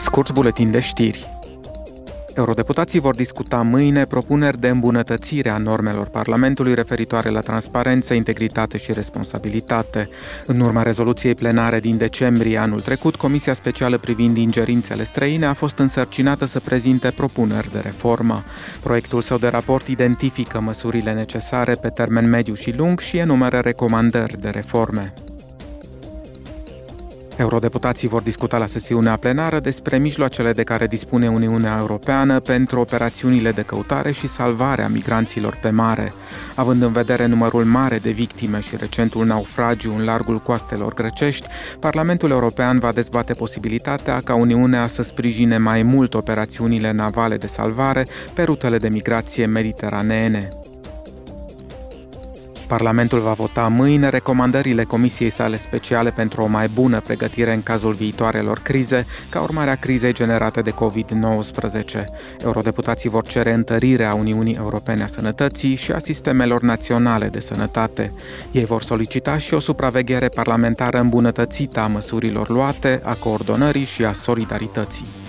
Scurt buletin de știri. Eurodeputații vor discuta mâine propuneri de îmbunătățire a normelor Parlamentului referitoare la transparență, integritate și responsabilitate. În urma rezoluției plenare din decembrie anul trecut, Comisia Specială privind ingerințele străine a fost însărcinată să prezinte propuneri de reformă. Proiectul său de raport identifică măsurile necesare pe termen mediu și lung și enumeră recomandări de reforme. Eurodeputații vor discuta la sesiunea plenară despre mijloacele de care dispune Uniunea Europeană pentru operațiunile de căutare și salvare a migranților pe mare. Având în vedere numărul mare de victime și recentul naufragiu în largul coastelor grecești, Parlamentul European va dezbate posibilitatea ca Uniunea să sprijine mai mult operațiunile navale de salvare pe rutele de migrație mediteraneene. Parlamentul va vota mâine recomandările Comisiei sale speciale pentru o mai bună pregătire în cazul viitoarelor crize, ca urmare a crizei generate de COVID-19. Eurodeputații vor cere întărirea Uniunii Europene a Sănătății și a sistemelor naționale de sănătate. Ei vor solicita și o supraveghere parlamentară îmbunătățită a măsurilor luate, a coordonării și a solidarității.